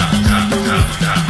カカカカ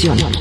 Producción.